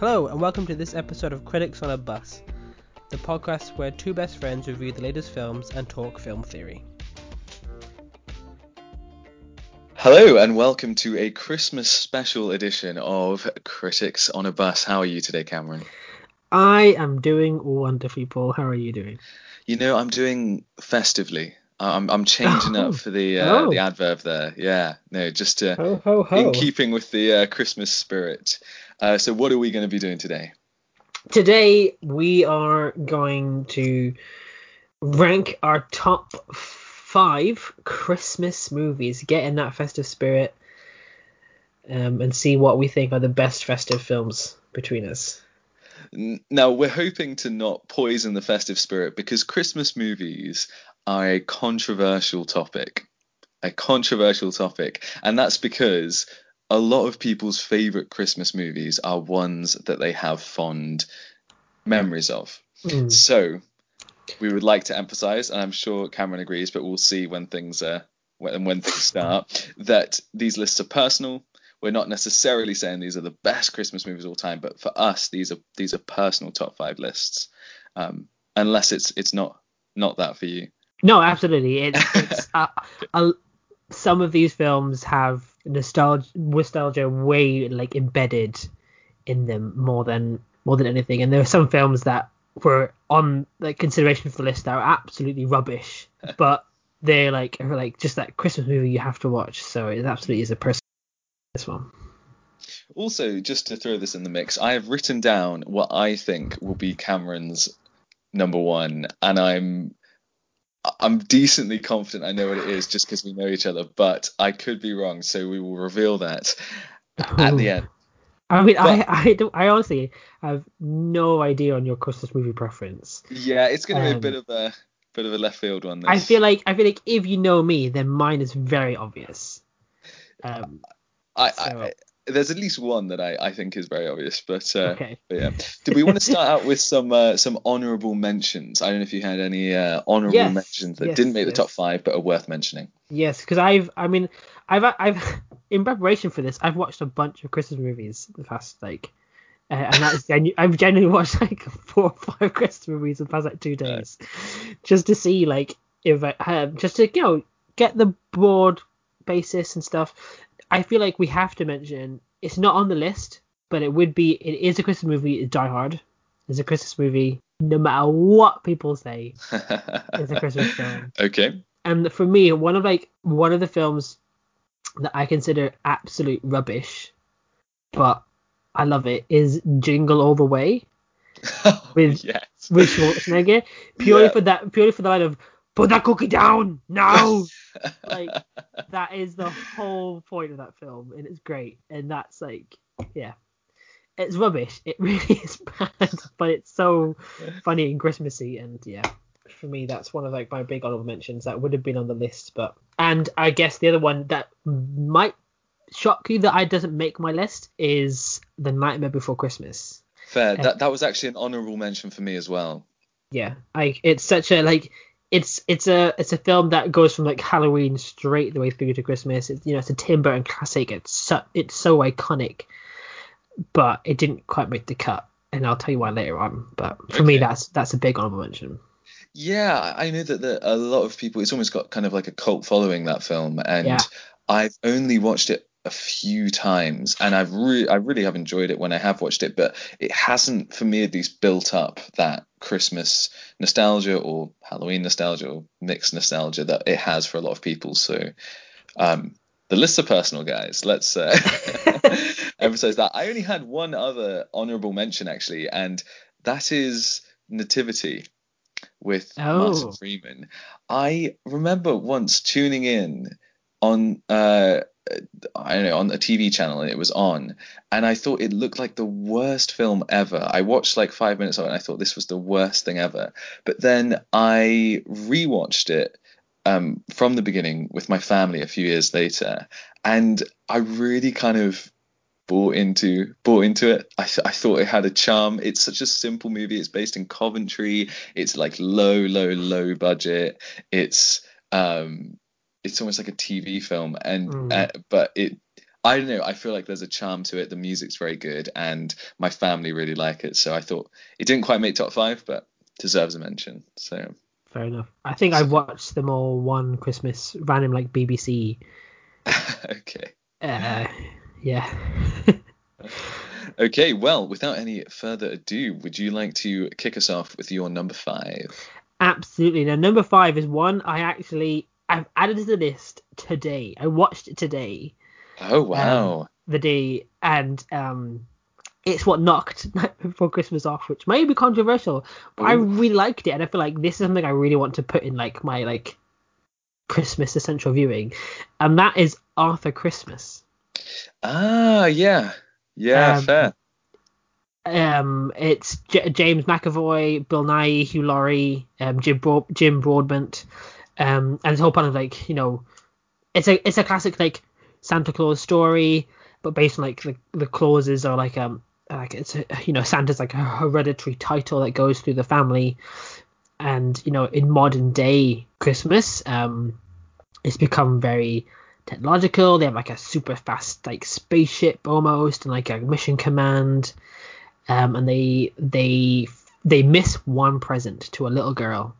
Hello, and welcome to this episode of Critics on a Bus, the podcast where two best friends review the latest films and talk film theory. Hello, and welcome to a Christmas special edition of Critics on a Bus. How are you today, Cameron? I am doing wonderfully, Paul. How are you doing? You know, I'm doing festively. I'm I'm changing Oh. up for the uh, Oh. the adverb there. Yeah, no, just to, Ho ho ho! in keeping with the uh, Christmas spirit. Uh, so, what are we going to be doing today? Today we are going to rank our top five Christmas movies, get in that festive spirit, um, and see what we think are the best festive films between us. Now, we're hoping to not poison the festive spirit because Christmas movies are a controversial topic. A controversial topic. And that's because a lot of people's favorite Christmas movies are ones that they have fond memories of. Mm. So, we would like to emphasize, and I'm sure Cameron agrees, but we'll see when things uh, when, when things start, that these lists are personal. We're not necessarily saying these are the best Christmas movies of all time, but for us, these are these are personal top five lists. Um, unless it's it's not not that for you. No, absolutely. It's, it's uh, uh, some of these films have nostalgia, nostalgia way like embedded in them more than more than anything. And there are some films that were on like consideration for the list that are absolutely rubbish, but they're like are like just that Christmas movie you have to watch. So it absolutely is a person. This one. Also, just to throw this in the mix, I have written down what I think will be Cameron's number one, and I'm I'm decently confident I know what it is just because we know each other, but I could be wrong, so we will reveal that at the end. I mean, I But- I don't I honestly have no idea on your Christmas movie preference. Yeah, it's going to be a Um, bit of a bit of a left field one. This. I feel like I feel like if you know me, then mine is very obvious. Um, I, so- I, there's at least one that I, I think is very obvious, but, uh, okay. but yeah. Do we want to start out with some uh, some honourable mentions? I don't know if you had any uh, honourable Yes, mentions that yes, didn't make the top five but are worth mentioning. Yes, because I've I mean I've I've in preparation for this I've watched a bunch of Christmas movies the past like. Uh, and that's genu- I've genuinely watched like four or five Christmas movies in the past like two days, just to see like if I um, just to you know get the broad basis and stuff. I feel like we have to mention it's not on the list, but it would be it is a Christmas movie. It's Die Hard. It's a Christmas movie, no matter what people say. It's a Christmas film. okay. And for me, one of like one of the films that I consider absolute rubbish, but I love it is Jingle All the Way With- yes. with Schwarzenegger. Purely Yeah. for that, purely for the line of "Put that cookie down now." like that is the whole point of that film, and it's great. And that's like, yeah, it's rubbish. It really is bad, but it's so funny and Christmassy, and yeah, for me, that's one of like my big honorable mentions that would have been on the list. But and I guess the other one that might shock you that I doesn't make my list is The Nightmare Before Christmas. Fair. That that was actually an honourable mention for me as well. Yeah, like it's such a like it's it's a it's a film that goes from like Halloween straight the way through to Christmas. It's you know it's a Tim Burton classic. It's so it's so iconic, but it didn't quite make the cut, and I'll tell you why later on. But for me, that's that's a big honorable mention. Yeah, I I know that the, a lot of people. It's almost got kind of like a cult following that film, and Yeah. I've only watched it a few times, and I've really, I really have enjoyed it when I have watched it, but it hasn't, for me at least, built up that Christmas nostalgia or Halloween nostalgia or mixed nostalgia that it has for a lot of people. So, um, the lists are personal, guys. Let's uh, emphasize that. I only had one other honorable mention actually, and that is Nativity with Martin Oh. Freeman. I remember once tuning in on uh I don't know on a TV channel and it was on and I thought it looked like the worst film ever. I watched like 5 minutes of it and I thought this was the worst thing ever. But then I rewatched it um from the beginning with my family a few years later and I really kind of bought into bought into it. I, th- I thought it had a charm. It's such a simple movie. It's based in Coventry. It's like low, low, low budget. It's um, it's almost like a TV film, and Mm. uh, but it I don't know. I feel like there's a charm to it. The music's very good, and my family really like it. So I thought it didn't quite make top five, but deserves a mention. So Fair enough. I think I watched them all one Christmas, random like BBC. okay. Uh, yeah. okay. Well, without any further ado, would you like to kick us off with your number five? Absolutely. Now, number five is one I actually I've added to the list today. I watched it today. Oh wow. Um, the day and um it's what knocked Night Before Christmas off, which may be controversial, but Ooh. I really liked it, and I feel like this is something I really want to put in like my like Christmas essential viewing, and that is Arthur Christmas. Ah, yeah, yeah, um, fair. Um, it's J- James McAvoy, Bill Nighy, Hugh Laurie, um, Jim Bro- Jim Broadbent, um, and it's all part of like you know, it's a it's a classic like Santa Claus story, but based on like the the clauses are like um like it's a, you know Santa's like a hereditary title that goes through the family, and you know in modern day Christmas, um, it's become very technological. They have like a super fast like spaceship almost, and like a mission command, um, and they they they miss one present to a little girl,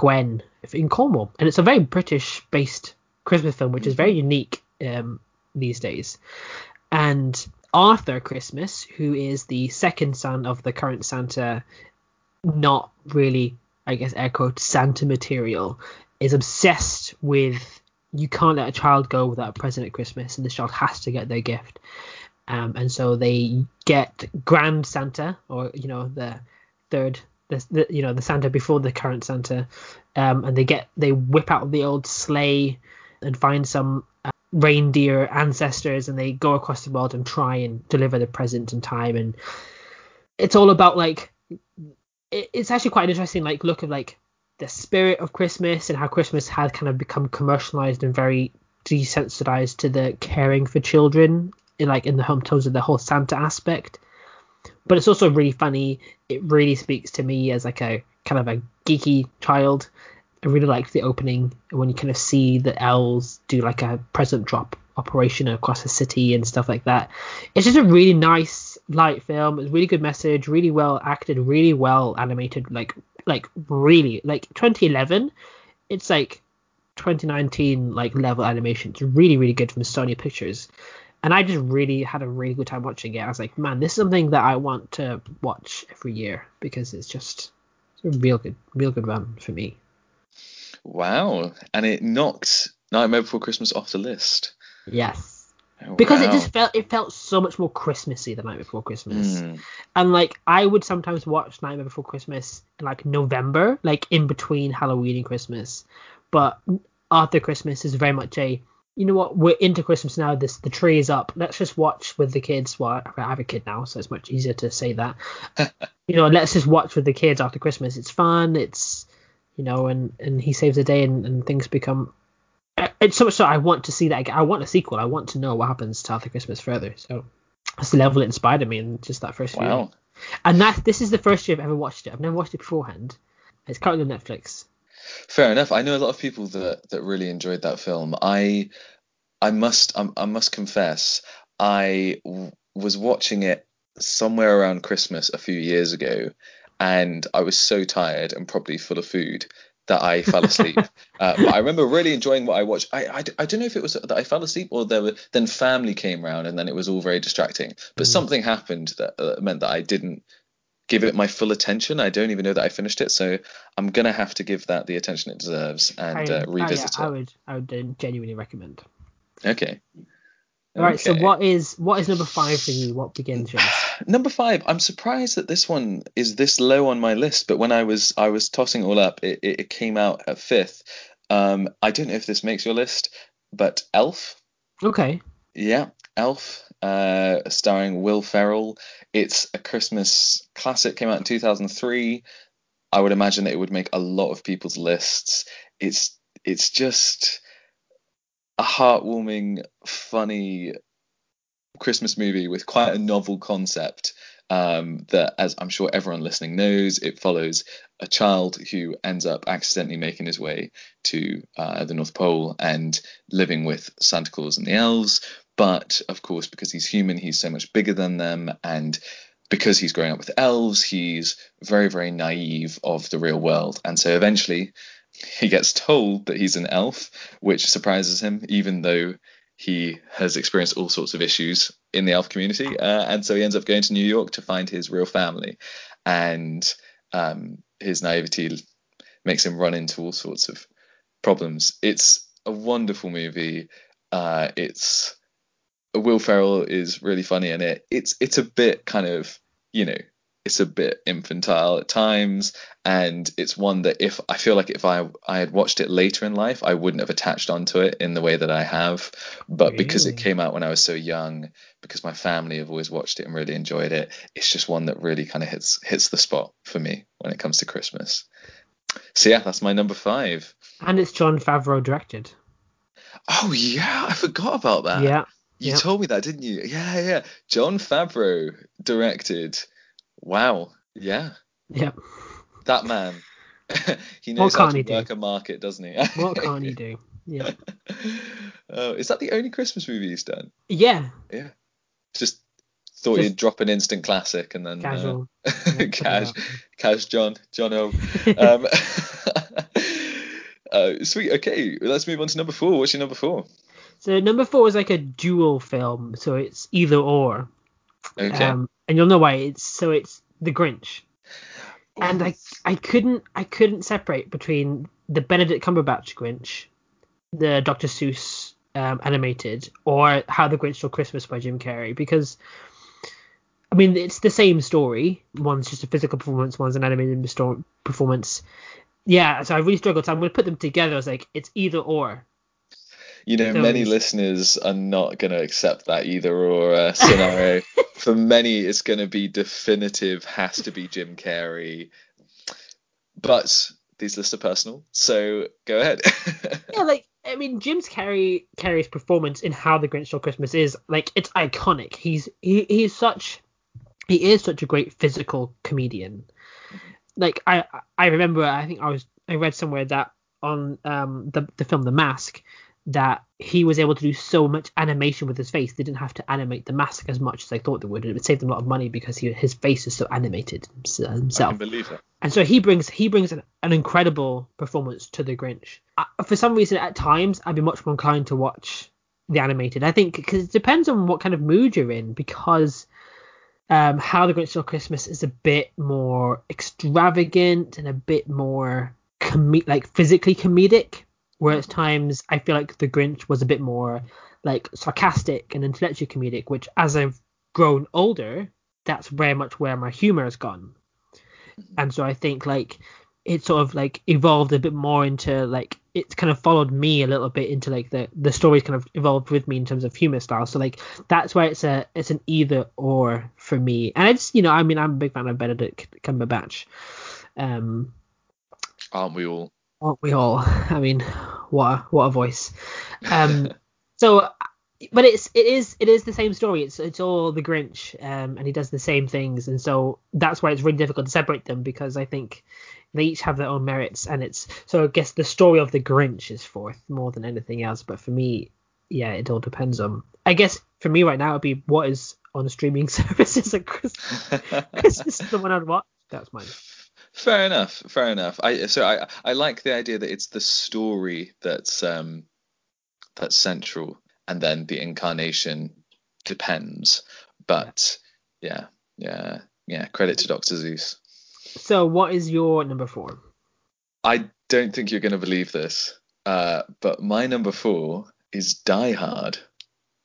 Gwen, in Cornwall, and it's a very British based Christmas film, which is very unique um, these days, and Arthur Christmas, who is the second son of the current Santa, not really, I guess, air quote, Santa material, is obsessed with you can't let a child go without a present at Christmas, and the child has to get their gift. Um, and so they get Grand Santa, or you know the third, the, the you know the Santa before the current Santa, um, and they get they whip out the old sleigh and find some reindeer ancestors and they go across the world and try and deliver the present in time. And it's all about like it's actually quite an interesting like look of like the spirit of christmas and how christmas has kind of become commercialized and very desensitized to the caring for children in like in the home terms of the whole santa aspect but it's also really funny it really speaks to me as like a kind of a geeky child I really liked the opening when you kind of see the elves do like a present drop operation across the city and stuff like that. It's just a really nice light film. It's really good message, really well acted, really well animated. Like like really like 2011. It's like 2019 like level animation. It's really really good from Sony Pictures. And I just really had a really good time watching it. I was like, man, this is something that I want to watch every year because it's just it's a real good, real good run for me. Wow. And it knocked Nightmare Before Christmas off the list. Yes. Oh, because wow. it just felt it felt so much more Christmassy than Night Before Christmas. Mm. And like I would sometimes watch Nightmare Before Christmas in like November, like in between Halloween and Christmas. But Arthur Christmas is very much a you know what, we're into Christmas now, this the tree is up. Let's just watch with the kids. Well, I have a kid now, so it's much easier to say that. you know, let's just watch with the kids after Christmas. It's fun, it's you know, and and he saves the day, and, and things become. It's so much so I want to see that. Again. I want a sequel. I want to know what happens to Arthur Christmas further. So that's the level it inspired me in just that first wow. Year. And that this is the first year I've ever watched it. I've never watched it beforehand. It's currently on Netflix. Fair enough. I know a lot of people that that really enjoyed that film. I I must I, I must confess I w- was watching it somewhere around Christmas a few years ago, and I was so tired and probably full of food that I fell asleep. uh, but I remember really enjoying what I watched. I, I, I, don't know if it was that I fell asleep or there were then family came around and then it was all very distracting. But mm. something happened that uh, meant that I didn't give it my full attention. I don't even know that I finished it, so I'm gonna have to give that the attention it deserves and I, uh, revisit oh, yeah, it. I would I would genuinely recommend. Okay. All right. Okay. So what is what is number five for you? What begins? number five. I'm surprised that this one is this low on my list, but when I was I was tossing it all up, it, it, it came out at fifth. Um, I don't know if this makes your list, but Elf. Okay. Yeah, Elf, uh, starring Will Ferrell. It's a Christmas classic. Came out in 2003. I would imagine that it would make a lot of people's lists. It's it's just a heartwarming, funny Christmas movie with quite a novel concept. Um, that, as I'm sure everyone listening knows, it follows a child who ends up accidentally making his way to uh, the North Pole and living with Santa Claus and the elves. But of course, because he's human, he's so much bigger than them, and because he's growing up with elves, he's very, very naive of the real world. And so eventually he gets told that he's an elf, which surprises him, even though he has experienced all sorts of issues in the elf community. Uh, and so he ends up going to New York to find his real family. And um, his naivety makes him run into all sorts of problems. It's a wonderful movie. Uh, it's Will Ferrell is really funny in it. It's it's a bit kind of you know it's a bit infantile at times, and it's one that if I feel like if I I had watched it later in life, I wouldn't have attached onto it in the way that I have. But really? because it came out when I was so young, because my family have always watched it and really enjoyed it, it's just one that really kind of hits hits the spot for me when it comes to Christmas. So yeah, that's my number five. And it's Jon Favreau directed. Oh yeah, I forgot about that. Yeah. You yep. told me that, didn't you? Yeah, yeah. Jon Favreau directed. Wow. Yeah. Yep. That man. he knows how to work do? a market, doesn't he? what can't he do? Yeah. Oh, is that the only Christmas movie he's done? Yeah. Yeah. Just thought Just you'd drop an instant classic and then uh, casual. Uh, cash, cash, John, John O. Um, uh, sweet. Okay, let's move on to number four. What's your number four? So number four is like a dual film, so it's either or. Okay. Um, and you'll know why. It's so it's The Grinch. And I I couldn't I couldn't separate between the Benedict Cumberbatch Grinch, the Dr. Seuss um, animated, or How the Grinch Stole Christmas by Jim Carrey because. I mean, it's the same story. One's just a physical performance, one's an animated performance. Yeah, so I really struggled. So I'm going to put them together. I was like, it's either or you know, many listeners are not going to accept that either or uh, scenario. For many, it's going to be definitive, has to be Jim Carrey. But these lists are personal, so go ahead. yeah, like I mean, Jim Carrey Carrey's performance in How the Grinch Stole Christmas is like it's iconic. He's he he's such he is such a great physical comedian. Like I I remember I think I was I read somewhere that on um the the film The Mask that he was able to do so much animation with his face. They didn't have to animate the mask as much as they thought they would. and It would save them a lot of money because he, his face is so animated himself. I can believe that. And so he brings he brings an, an incredible performance to the Grinch. I, for some reason, at times, I'd be much more inclined to watch the animated. I think because it depends on what kind of mood you're in. Because um, How the Grinch Stole Christmas is a bit more extravagant and a bit more com- like physically comedic Whereas times I feel like the Grinch was a bit more like sarcastic and intellectually comedic, which as I've grown older, that's very much where my humor has gone. And so I think like it sort of like evolved a bit more into like it kind of followed me a little bit into like the the stories kind of evolved with me in terms of humor style. So like that's why it's a it's an either or for me. And it's you know I mean I'm a big fan of Benedict Cumberbatch. Um, Aren't we all? Aren't we all? I mean, what a, what a voice. Um, so, but it's it is it is the same story. It's it's all the Grinch, um, and he does the same things, and so that's why it's really difficult to separate them because I think they each have their own merits, and it's so I guess the story of the Grinch is fourth more than anything else. But for me, yeah, it all depends on. I guess for me right now it'd be what is on streaming services at Christmas. Christmas is the one I'd watch. That's mine. Fair enough. Fair enough. I so I I like the idea that it's the story that's um that's central, and then the incarnation depends. But yeah, yeah, yeah. Credit to Doctor Seuss. So, what is your number four? I don't think you're going to believe this, uh, but my number four is Die Hard.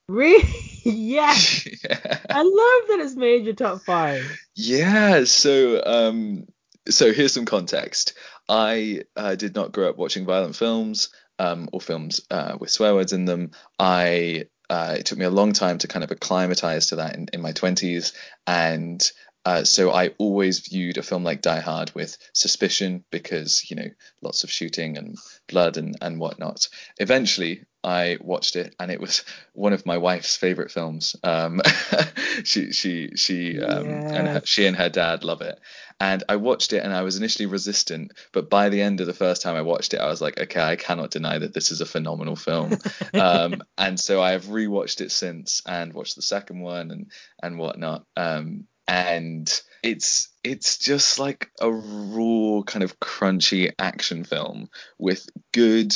Really? yes. yeah. I love that it's made your top five. Yeah. So, um, so here's some context. I uh, did not grow up watching violent films um, or films uh, with swear words in them. I uh, it took me a long time to kind of acclimatize to that in, in my 20s, and Uh, so I always viewed a film like Die Hard with suspicion because you know lots of shooting and blood and and whatnot. Eventually, I watched it and it was one of my wife's favorite films. Um, she she she um, and her, she and her dad love it. And I watched it and I was initially resistant, but by the end of the first time I watched it, I was like, okay, I cannot deny that this is a phenomenal film. um, and so I have rewatched it since and watched the second one and and whatnot. Um, and it's it's just like a raw kind of crunchy action film with good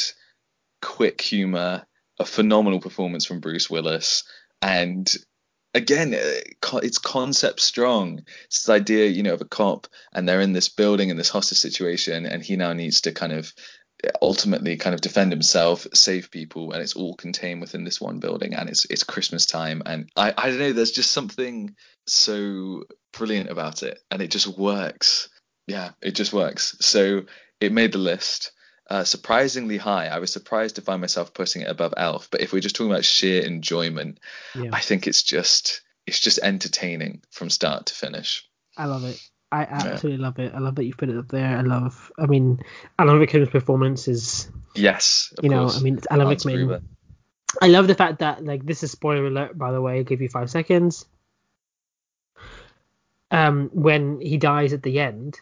quick humor a phenomenal performance from Bruce Willis and again it's concept strong. It's this idea you know of a cop and they're in this building in this hostage situation and he now needs to kind of ultimately kind of defend himself, save people, and it's all contained within this one building. And it's it's Christmas time, and I I don't know. There's just something so brilliant about it, and it just works. Yeah, it just works. So it made the list. Uh, surprisingly high. I was surprised to find myself putting it above Elf, but if we're just talking about sheer enjoyment, yeah. I think it's just it's just entertaining from start to finish. I love it. I absolutely yeah. love it. I love that you've put it up there. I love. I mean, Alan Rickman's performance is. Yes. you know, I mean, it's Alan Rickman. I love the fact that like this is spoiler alert by the way. I'll give you five seconds. Um, when he dies at the end,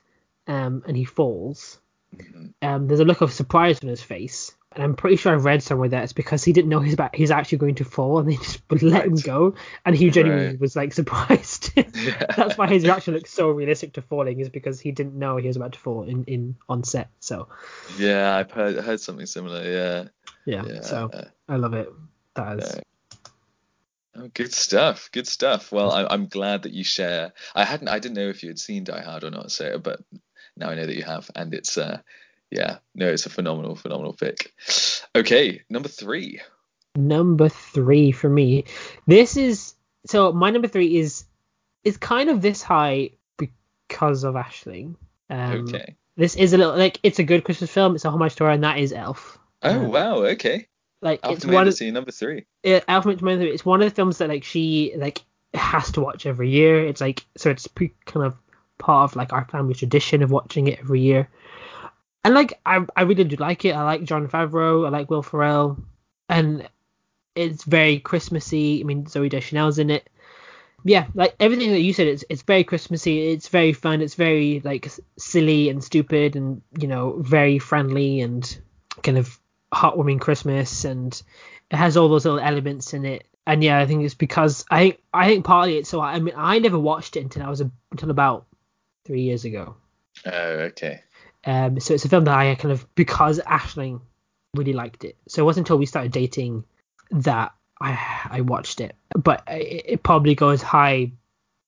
um, and he falls, mm-hmm. um, there's a look of surprise on his face, and I'm pretty sure I've read somewhere that it's because he didn't know he's about he's actually going to fall, and they just would let right. him go, and he genuinely right. was like surprised. yeah. That's why his reaction looks so realistic to falling, is because he didn't know he was about to fall in, in on set. So yeah, I've heard heard something similar. Yeah. Yeah. yeah. So I love it. That is. Oh, good stuff. Good stuff. Well, I, am glad that you share. I hadn't. I didn't know if you had seen Die Hard or not. So, but now I know that you have, and it's uh, yeah, no, it's a phenomenal, phenomenal pick. Okay, number three. Number three for me. This is so my number three is is kind of this high because of Ashling. Um, okay. This is a little like it's a good Christmas film. It's a homage to her, and that is Elf. Oh um, wow, okay. Like Alpha it's one of number three. Yeah, Elf It's one of the films that like she like has to watch every year. It's like so it's pre- kind of part of like our family tradition of watching it every year and like I I really do like it. I like Jon Favreau. I like Will Ferrell, and it's very Christmassy. I mean, Zooey Deschanel's in it. Yeah, like everything that you said, it's it's very Christmassy. It's very fun. It's very like silly and stupid, and you know, very friendly and kind of heartwarming Christmas, and it has all those little elements in it. And yeah, I think it's because I think I think partly it's so. I mean, I never watched it until I was a, until about three years ago. Oh, okay. Um, so it's a film that I kind of because Ashling really liked it. So it wasn't until we started dating that I I watched it. But it, it probably goes high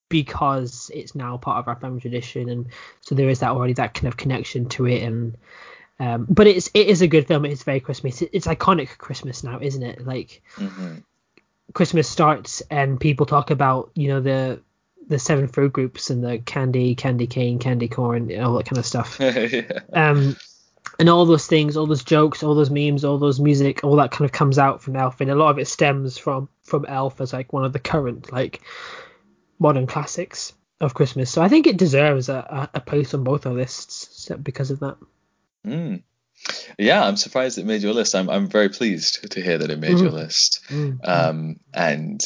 because it's now part of our family tradition, and so there is that already that kind of connection to it. And um, but it's it is a good film. It's very Christmas. It's, it's iconic Christmas now, isn't it? Like mm-hmm. Christmas starts and people talk about you know the the seven fruit groups and the candy, candy cane, candy corn, all that kind of stuff. yeah. Um, and all those things, all those jokes, all those memes, all those music, all that kind of comes out from Elf, and a lot of it stems from from Elf as like one of the current like modern classics of Christmas. So I think it deserves a, a place on both our lists because of that. Mm. Yeah, I'm surprised it made your list. I'm I'm very pleased to hear that it made mm. your list. Mm. Um, and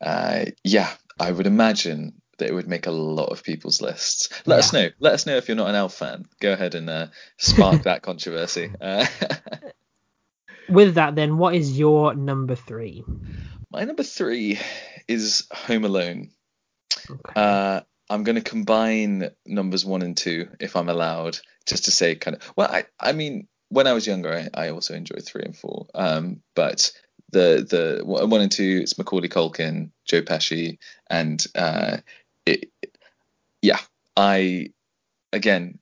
uh, yeah, I would imagine that it would make a lot of people's lists. Let yeah. us know. Let us know if you're not an Elf fan. Go ahead and uh, spark that controversy. Uh, With that, then, what is your number three? My number three is Home Alone. Okay. Uh, I'm going to combine numbers one and two, if I'm allowed, just to say kind of. Well, I, I mean, when I was younger, I, I also enjoyed three and four. Um, but the the one and two it's Macaulay Culkin, Joe Pesci, and uh, it, yeah, I again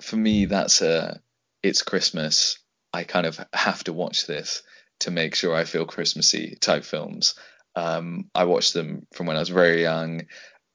for me that's a it's Christmas. I kind of have to watch this to make sure I feel Christmassy type films. Um, I watched them from when I was very young.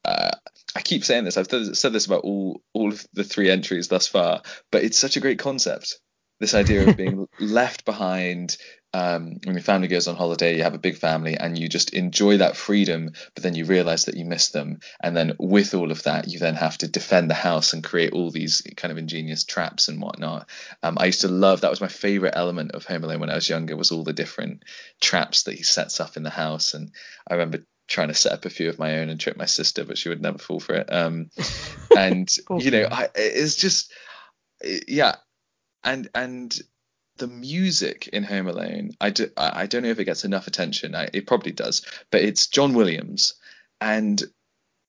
Uh, I keep saying this. I've th- said this about all all of the three entries thus far, but it's such a great concept. This idea of being left behind, um, when your family goes on holiday, you have a big family, and you just enjoy that freedom, but then you realize that you miss them. And then with all of that, you then have to defend the house and create all these kind of ingenious traps and whatnot. Um, I used to love that was my favorite element of Home Alone when I was younger was all the different traps that he sets up in the house. And I remember trying to set up a few of my own and trick my sister, but she would never fall for it. Um, and you know, I, it's just yeah, and and the music in Home Alone, I, do, I don't know if it gets enough attention. I, it probably does, but it's John Williams, and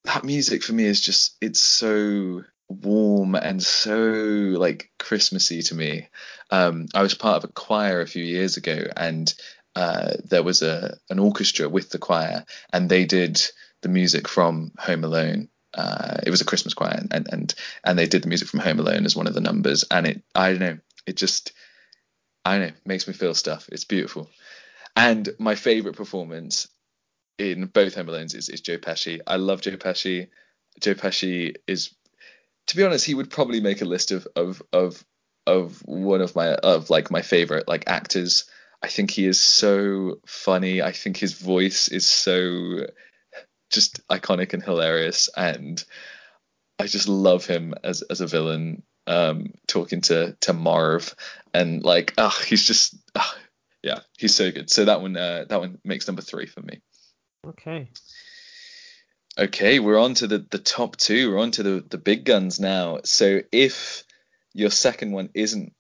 that music for me is just it's so warm and so like Christmassy to me. Um, I was part of a choir a few years ago, and uh, there was a an orchestra with the choir, and they did the music from Home Alone. Uh, it was a Christmas choir, and, and and they did the music from Home Alone as one of the numbers, and it I don't know, it just I know, makes me feel stuff. It's beautiful. And my favorite performance in both Home Alones is, is Joe Pesci. I love Joe Pesci. Joe Pesci is, to be honest, he would probably make a list of of of of one of my of like my favorite like actors. I think he is so funny. I think his voice is so just iconic and hilarious, and I just love him as as a villain um, talking to to Marv, and like, ah, oh, he's just, oh, yeah, he's so good. So that one, uh, that one makes number three for me. Okay. Okay, we're on to the the top two. We're on to the the big guns now. So if your second one isn't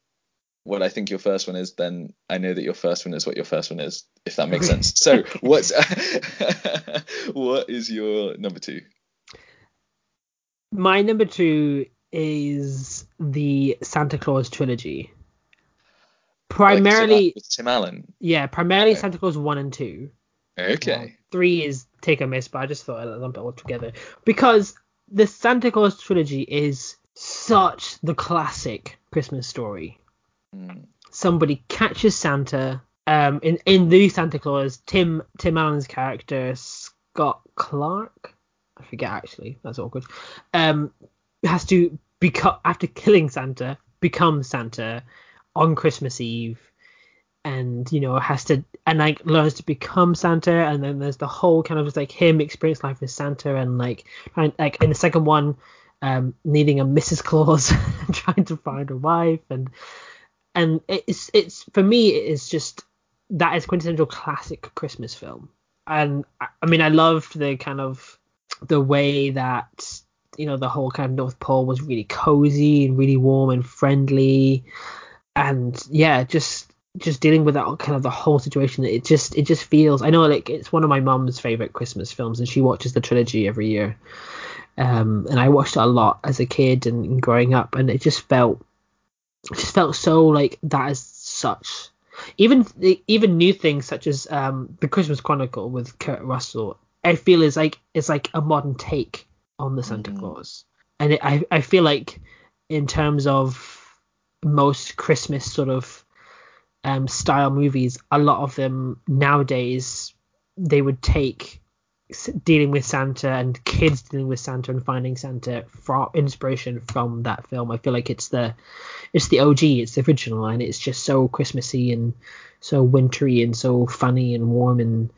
what I think your first one is, then I know that your first one is what your first one is, if that makes sense. So what's what is your number two? My number two is the Santa Claus trilogy. Primarily, like Tim Allen. Yeah, primarily okay. Santa Claus one and two. Okay. Uh, three is take a miss, but I just thought I'd lump it all together because the Santa Claus trilogy is such the classic Christmas story. Mm. Somebody catches Santa. Um, in in the Santa Claus, Tim Tim Allen's character Scott Clark, I forget actually, that's awkward. Um, has to become after killing Santa, become Santa on Christmas Eve, and you know has to and like learns to become Santa, and then there's the whole kind of just like him experience life as Santa, and like trying like in the second one, um, needing a Mrs. Claus, trying to find a wife, and and it's it's for me it is just that is quintessential classic Christmas film, and I, I mean I loved the kind of the way that you know the whole kind of North Pole was really cozy and really warm and friendly, and yeah, just just dealing with that kind of the whole situation. It just it just feels. I know like it's one of my mom's favorite Christmas films, and she watches the trilogy every year. Um, and I watched it a lot as a kid and, growing up, and it just felt it just felt so like that is such even even new things such as um, the Christmas Chronicle with Kurt Russell. I feel is like it's like a modern take on the Santa mm-hmm. Claus. And it, I I feel like in terms of most Christmas sort of um, style movies, a lot of them nowadays they would take dealing with Santa and kids dealing with Santa and finding Santa for inspiration from that film. I feel like it's the it's the OG, it's the original, and it's just so Christmassy and so wintry and so funny and warm and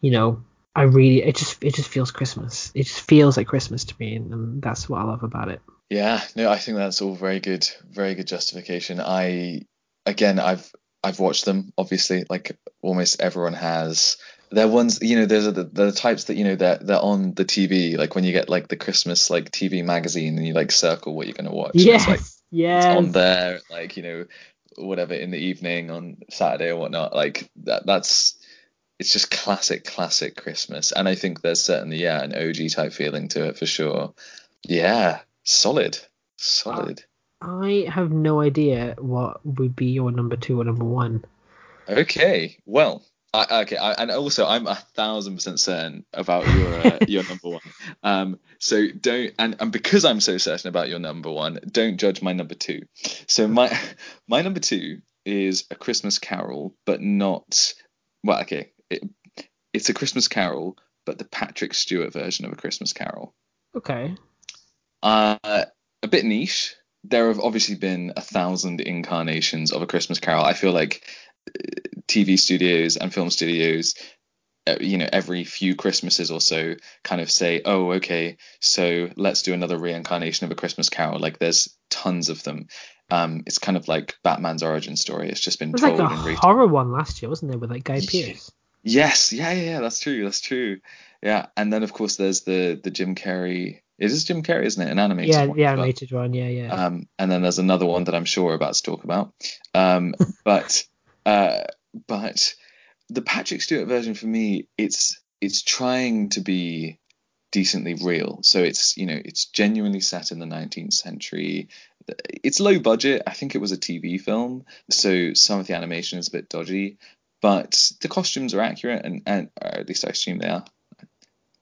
you know I really it just it just feels Christmas. It just feels like Christmas to me, and that's what I love about it. Yeah, no, I think that's all very good, very good justification. I again, I've I've watched them obviously, like almost everyone has. They're ones, you know, there's the, the types that you know they're they're on the TV, like when you get like the Christmas like TV magazine and you like circle what you're gonna watch. Yes, like, yes. on there, like you know, whatever in the evening on Saturday or whatnot. Like that that's it's just classic, classic Christmas. And I think there's certainly, yeah, an OG type feeling to it for sure. Yeah, solid, solid. I have no idea what would be your number two or number one. Okay, well, I, okay, I, and also I'm a thousand percent certain about your uh, your number one. Um, so don't and and because I'm so certain about your number one, don't judge my number two. So my my number two is a Christmas Carol, but not well. Okay, it, it's a Christmas Carol, but the Patrick Stewart version of a Christmas Carol. Okay. Uh, a bit niche. There have obviously been a thousand incarnations of a Christmas Carol. I feel like uh, TV studios and film studios uh, you know every few christmases or so kind of say oh okay so let's do another reincarnation of a christmas carol like there's tons of them um it's kind of like batman's origin story it's just been It was told like a horror one last year, wasn't there, with like Guy Yeah. Pearce? Yes yeah yeah yeah that's true that's true yeah and then of course there's the the jim carrey it is jim carrey isn't it an animated Yeah, one the as well. animated one. Yeah, yeah. Um, and then there's another one that I'm sure we're about to talk about. Um, but uh, but the Patrick Stewart version for me, it's it's trying to be decently real. So it's you know it's genuinely set in the 19th century. It's low budget. I think it was a TV film, so some of the animation is a bit dodgy, but the costumes are accurate, and and or at least I assume they are.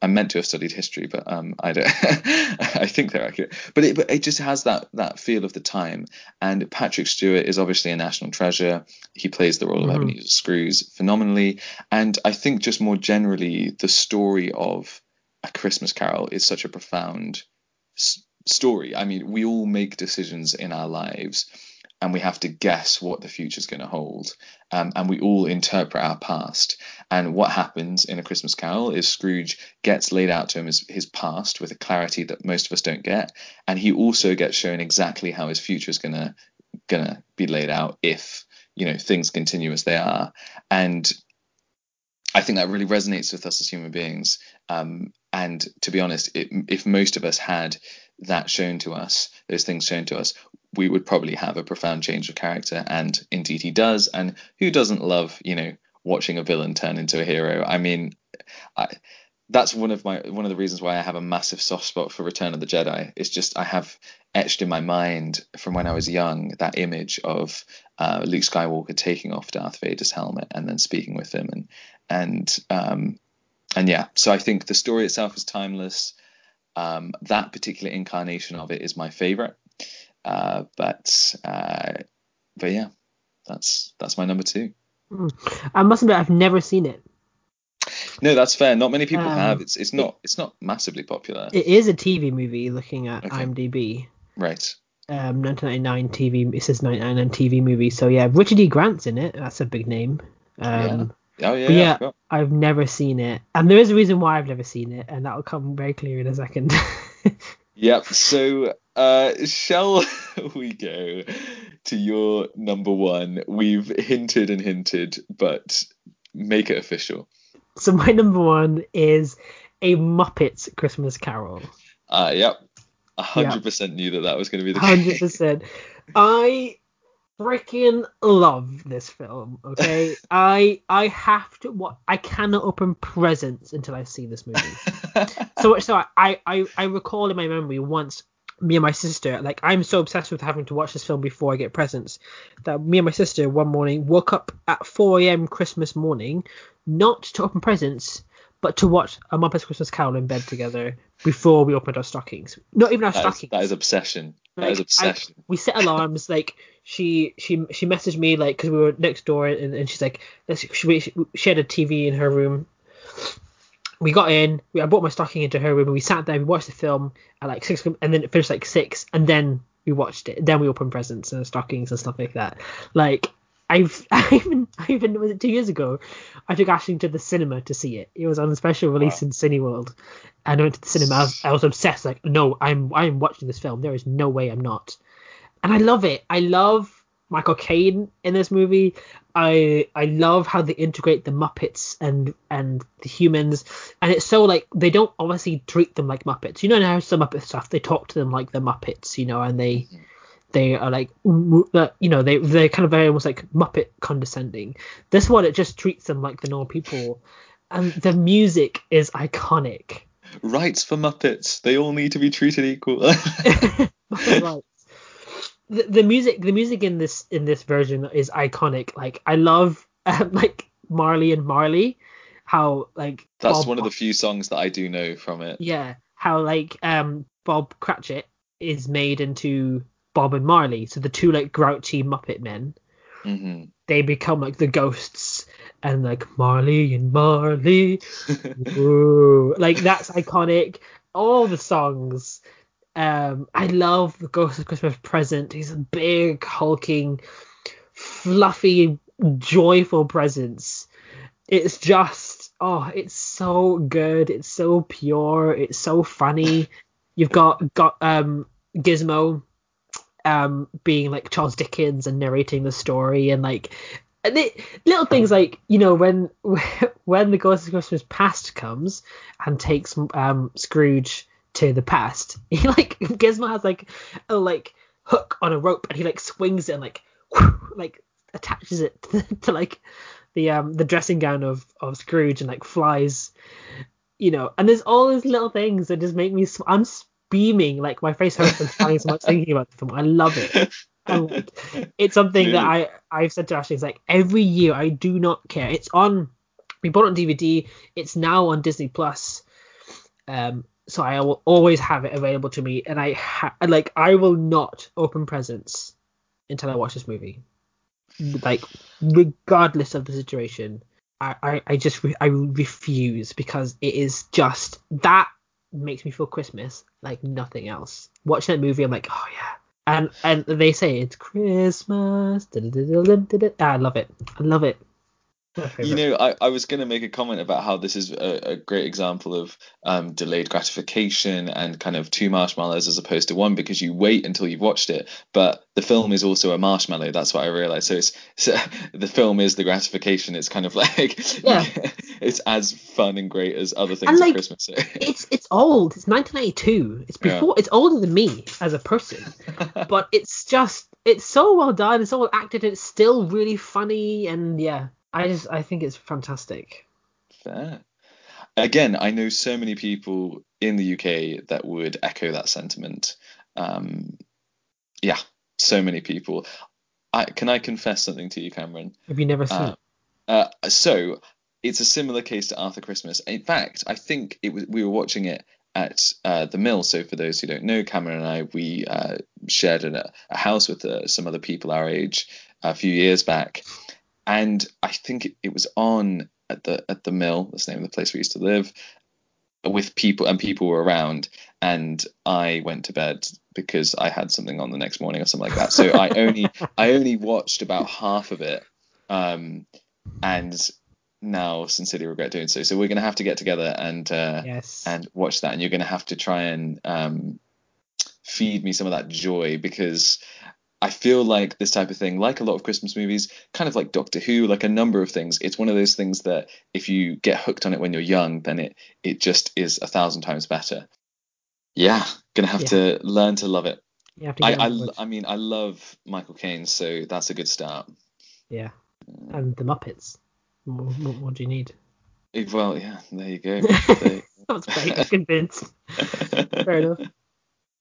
I'm meant to have studied history, but um, I don't. I think they're accurate, but it but it just has that that feel of the time. And Patrick Stewart is obviously a national treasure. He plays the role Mhm. of Ebenezer Scrooge phenomenally, and I think just more generally, the story of A Christmas Carol is such a profound s- story. I mean, we all make decisions in our lives, and we have to guess what the future's going to hold, um, and we all interpret our past. And what happens in A Christmas Carol is Scrooge gets laid out to him his, his past with a clarity that most of us don't get, and he also gets shown exactly how his future is gonna gonna be laid out if you know things continue as they are. And I think that really resonates with us as human beings. Um, and to be honest, it, if most of us had that shown to us, those things shown to us, we would probably have a profound change of character. And indeed, he does. And who doesn't love, you know, watching a villain turn into a hero? I mean, I, that's one of my one of the reasons why I have a massive soft spot for Return of the Jedi. It's just I have etched in my mind from when I was young that image of uh, Luke Skywalker taking off Darth Vader's helmet and then speaking with him and and um, and yeah. So I think the story itself is timeless. Um, that particular incarnation of it is my favorite. Uh, but uh, but yeah, that's that's my number two. I must admit, I've never seen it. No, that's fair. Not many people Um, have. It's it's not it's not massively popular. It is a TV movie. Looking at Okay. IMDb, right. um, 1999 TV. It says 1999 TV movie. So yeah, Richard E. Grant's in it. That's a big name. Um, Oh yeah. Yeah, yeah, I've never seen it, and there is a reason why I've never seen it, and that will come very clear in a second. Yep. So, uh, shall we go to your number one? We've hinted and hinted, but make it official. so my number one is a Muppets Christmas Carol. Uh, yep. Hundred percent knew that that was going to be the Hundred case. percent. I freaking love this film. Okay, I I have to. What I cannot open presents until I see this movie. so so I, I I recall in my memory once me and my sister like I'm so obsessed with having to watch this film before I get presents that me and my sister one morning woke up at 4 a.m. Christmas morning not to open presents but to watch a Muppets Christmas Carol in bed together before we opened our stockings. Not even our That is, stockings. that is obsession. That is Like, obsession. we set alarms. Like she she she messaged me like because we were next door and, and she's like let's she, she had a TV in her room. We got in. We, I brought my stocking into her room and we sat there. We watched the film at like six and then it finished like six and then we watched it. Then we opened presents and stockings and stuff like that. Like I've I even I even was it two years ago. I took Ashley to the cinema to see it. It was on a special release Wow. in Cineworld, and I went to the cinema. I was, I was obsessed. Like, no, I'm I'm watching this film. There is no way I'm not. And I love it. I love Michael Caine in this movie. I I love how they integrate the Muppets and and the humans, and it's so like they don't obviously treat them like Muppets. You know how some Muppet stuff they talk to them like the Muppets, you know, and they mm-hmm. They are like uh, you know they they're kind of very almost like Muppet condescending. This one it just treats them like the normal people, and the music is iconic. Rights for Muppets. They all need to be treated equal. Rights. The, the music the music in this in this version is iconic. Like I love um, like Marley and Marley, how like That's Bob- one of the few songs that I do know from it. yeah how like um Bob Cratchit is made into Bob and Marley, so the two like grouchy Muppet men hmm they become like the ghosts and like Marley and Marley Ooh, like that's iconic. All the songs. Um, I love the Ghost of Christmas Present. He's a big, hulking, fluffy joyful presence. It's just oh, it's so good. It's so pure. It's so funny. You've got got um Gizmo um being like Charles Dickens and narrating the story and like and it, little things like you know when when the Ghost of Christmas Past comes and takes um Scrooge to the past, he like Gizmo has like a like hook on a rope and he like swings it and like whoosh, like attaches it to, to like the um the dressing gown of of Scrooge and like flies, you know. And there's all these little things that just make me I'm beaming like my face hurts from smiling so much thinking about the film. I love it. And it's something Really? that I I've said to Ashley. It's like every year I do not care. It's on. We bought it on DVD. It's now on Disney Plus. Um, so I will always have it available to me, and I ha- like I will not open presents until I watch this movie. Like regardless of the situation, I I, I just re- I refuse because it is just that makes me feel Christmas like nothing else. Watching that movie, I'm like, oh yeah. And and they say it's Christmas. Ah, I love it. I love it. You know, I, I was going to make a comment about how this is a, a great example of um, delayed gratification and kind of two marshmallows as opposed to one because you wait until you've watched it. But the film is also a marshmallow. That's what I realized. So it's so the film is the gratification. It's kind of like Yeah. it's as fun and great as other things And, at like, Christmas. So- it's it's old. It's 1982. It's Yeah. before. It's older than me as a person. but it's just it's so well done. It's so well acted. It's still really funny. And yeah, I just I think it's fantastic. Fair. Again, I know so many people in the UK that would echo that sentiment. Um, yeah, so many people. I, can I confess something to you, Cameron? Have you never seen Uh, it? Uh, so it's a similar case to Arthur Christmas. In fact, I think it was we were watching it at uh, the mill. So for those who don't know, Cameron and I we uh, shared a, a house with uh, some other people our age a few years back, and I think it, it was on at the at the mill. That's the name of the place we used to live. With people and people were around, and I went to bed because I had something on the next morning or something like that. So I only I only watched about half of it, um, and now sincerely regret doing so. So we're gonna have to get together and uh, Yes. and watch that, and you're gonna have to try and um, feed me some of that joy because I feel like this type of thing, like a lot of Christmas movies, kind of like Doctor Who, like a number of things, it's one of those things that if you get hooked on it when you're young, then it it just is a thousand times better. Yeah, gonna have Yeah. to learn to love it. you to I I. I mean I love Michael Caine, so that's a good start. yeah. And the Muppets. What, what, what do you need? Eh, Well, yeah, there you go. There That's great. I'm convinced. Fair enough.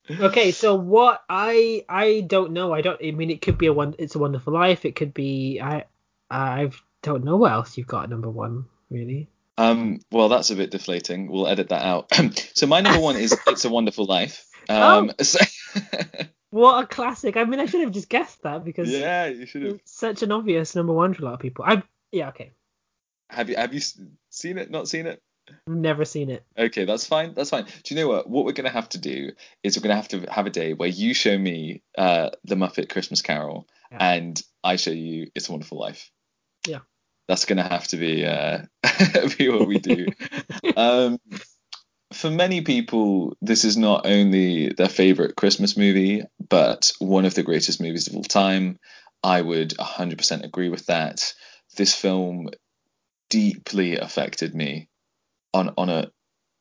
Okay, so what I I don't know. I don't. I mean, it could be a one. It's a Wonderful Life. It could be. I I don't know what else you've got number one. Really. Um, well, that's a bit deflating. We'll edit that out. so my number one is It's a Wonderful Life. Oh. Um, so What a classic. I mean, I should have just guessed that because yeah, you should have. it's such an obvious number one for a lot of people. I yeah okay. Have you have you seen it? Not seen it? I've never seen it. Okay, that's fine. That's fine. Do you know what? What we're gonna have to do is we're gonna have to have a day where you show me uh, the Muppet Christmas Carol, Yeah. and I show you It's a Wonderful Life. Yeah. That's gonna have to be uh, be what we do. um, for many people, this is not only their favorite Christmas movie, but one of the greatest movies of all time. I would 100% agree with that. This film deeply affected me on on a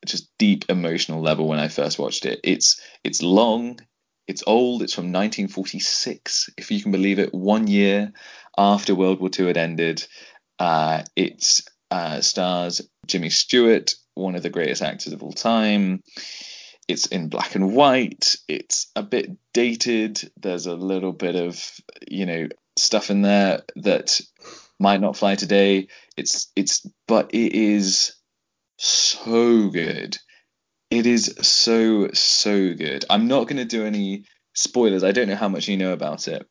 just deep emotional level when I first watched it. It's it's long, it's old, it's from 1946, if you can believe it, one year after World War II had ended. Uh, it uh, stars Jimmy Stewart, one of the greatest actors of all time. It's in black and white. It's a bit dated. There's a little bit of, you know, stuff in there that might not fly today. It's it's but it is so good. It is so so good. I'm not going to do any spoilers. I don't know how much you know about it.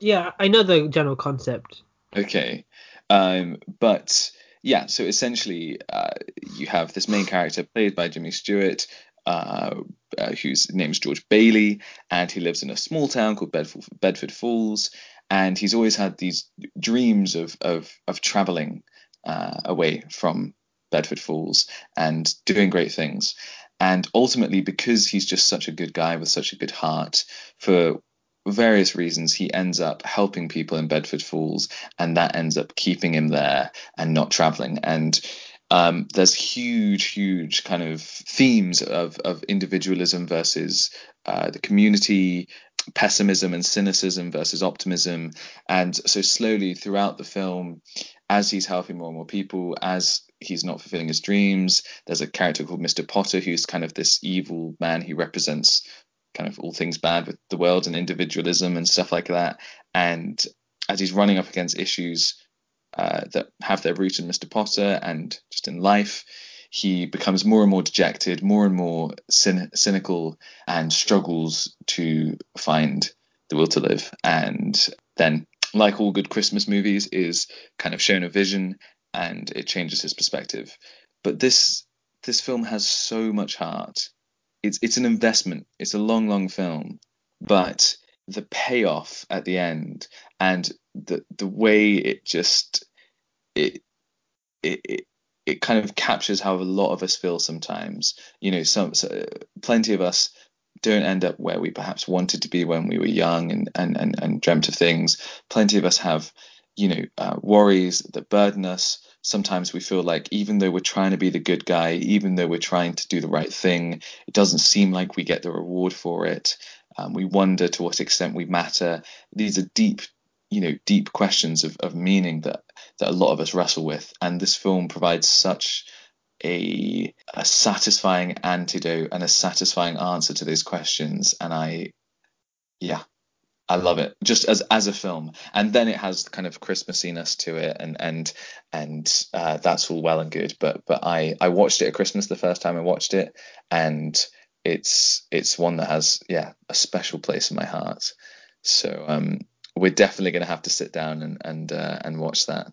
Yeah, I know the general concept. Okay. Um, but yeah, so essentially, uh, you have this main character played by Jimmy Stewart, uh, uh, whose name's George Bailey, and he lives in a small town called Bedford, Bedford Falls. and he's always had these dreams of of of traveling uh, away from Bedford Falls and doing great things. And ultimately, because he's just such a good guy with such a good heart, for various reasons, he ends up helping people in Bedford Falls, and that ends up keeping him there and not traveling. And um, there's huge, huge kind of themes of, of individualism versus uh, the community, pessimism and cynicism versus optimism. And so, slowly throughout the film, as he's helping more and more people, as he's not fulfilling his dreams, there's a character called Mr. Potter who's kind of this evil man who represents kind of all things bad with the world and individualism and stuff like that. And as he's running up against issues uh, that have their root in Mr. Potter and just in life. He becomes more and more dejected, more and more cyn- cynical, and struggles to find the will to live. And then, like all good Christmas movies, is kind of shown a vision and it changes his perspective. But this this film has so much heart. It's it's an investment. It's a long, long film, but the payoff at the end and the the way it just it it, it it kind of captures how a lot of us feel sometimes. You know, some so, plenty of us don't end up where we perhaps wanted to be when we were young and and and, and dreamt of things. Plenty of us have, you know, uh, worries that burden us. Sometimes we feel like even though we're trying to be the good guy, even though we're trying to do the right thing, it doesn't seem like we get the reward for it. Um, we wonder to what extent we matter. These are deep, you know, deep questions of, of meaning that that a lot of us wrestle with. And this film provides such a, a satisfying antidote and a satisfying answer to those questions. And I, yeah, I love it just as as a film, and then it has kind of Christmassiness to it, and and and uh, that's all well and good. But but I I watched it at Christmas the first time I watched it, and it's it's one that has yeah a special place in my heart. So um, we're definitely going to have to sit down and and uh, and watch that.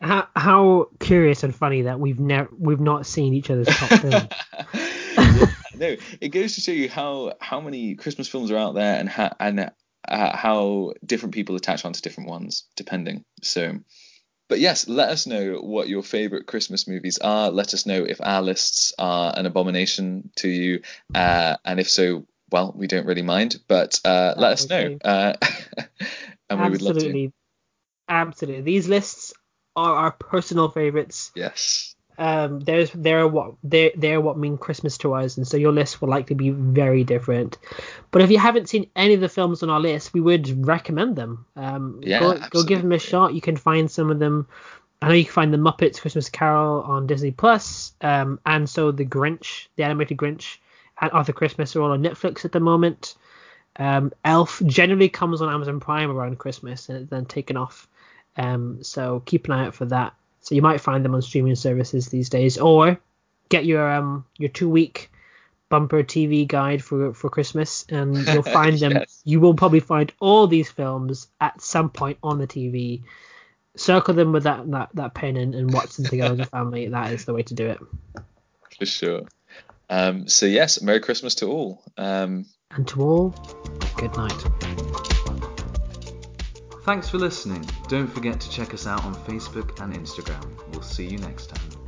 How, how curious and funny that we've never we've not seen each other's top films. no, it goes to show you how how many Christmas films are out there and how and uh, how different people attach onto different ones depending. So, but yes, let us know what your favorite Christmas movies are. Let us know if our lists are an abomination to you, uh, and if so, well, we don't really mind. But uh, let us know, uh, and we would love to. Absolutely, these lists are our personal favorites. Yes. Um, there's they're what they they're what mean Christmas to us, and so your list will likely be very different. But if you haven't seen any of the films on our list, we would recommend them. Um, yeah, go, go give them a shot. You can find some of them. I know you can find the Muppets Christmas Carol on Disney Plus, um, and so the Grinch, the animated Grinch, and Arthur Christmas are all on Netflix at the moment. Um, Elf generally comes on Amazon Prime around Christmas and it's then taken off. Um, so keep an eye out for that. So you might find them on streaming services these days, or get your um your two week bumper TV guide for for Christmas, and you'll find them. yes. You will probably find all these films at some point on the TV. Circle them with that that, that pen and, and watch them together as a family. That is the way to do it. For sure. Um, so yes, Merry Christmas to all. Um, and to all, good night. Thanks for listening. Don't forget to check us out on Facebook and Instagram. We'll see you next time.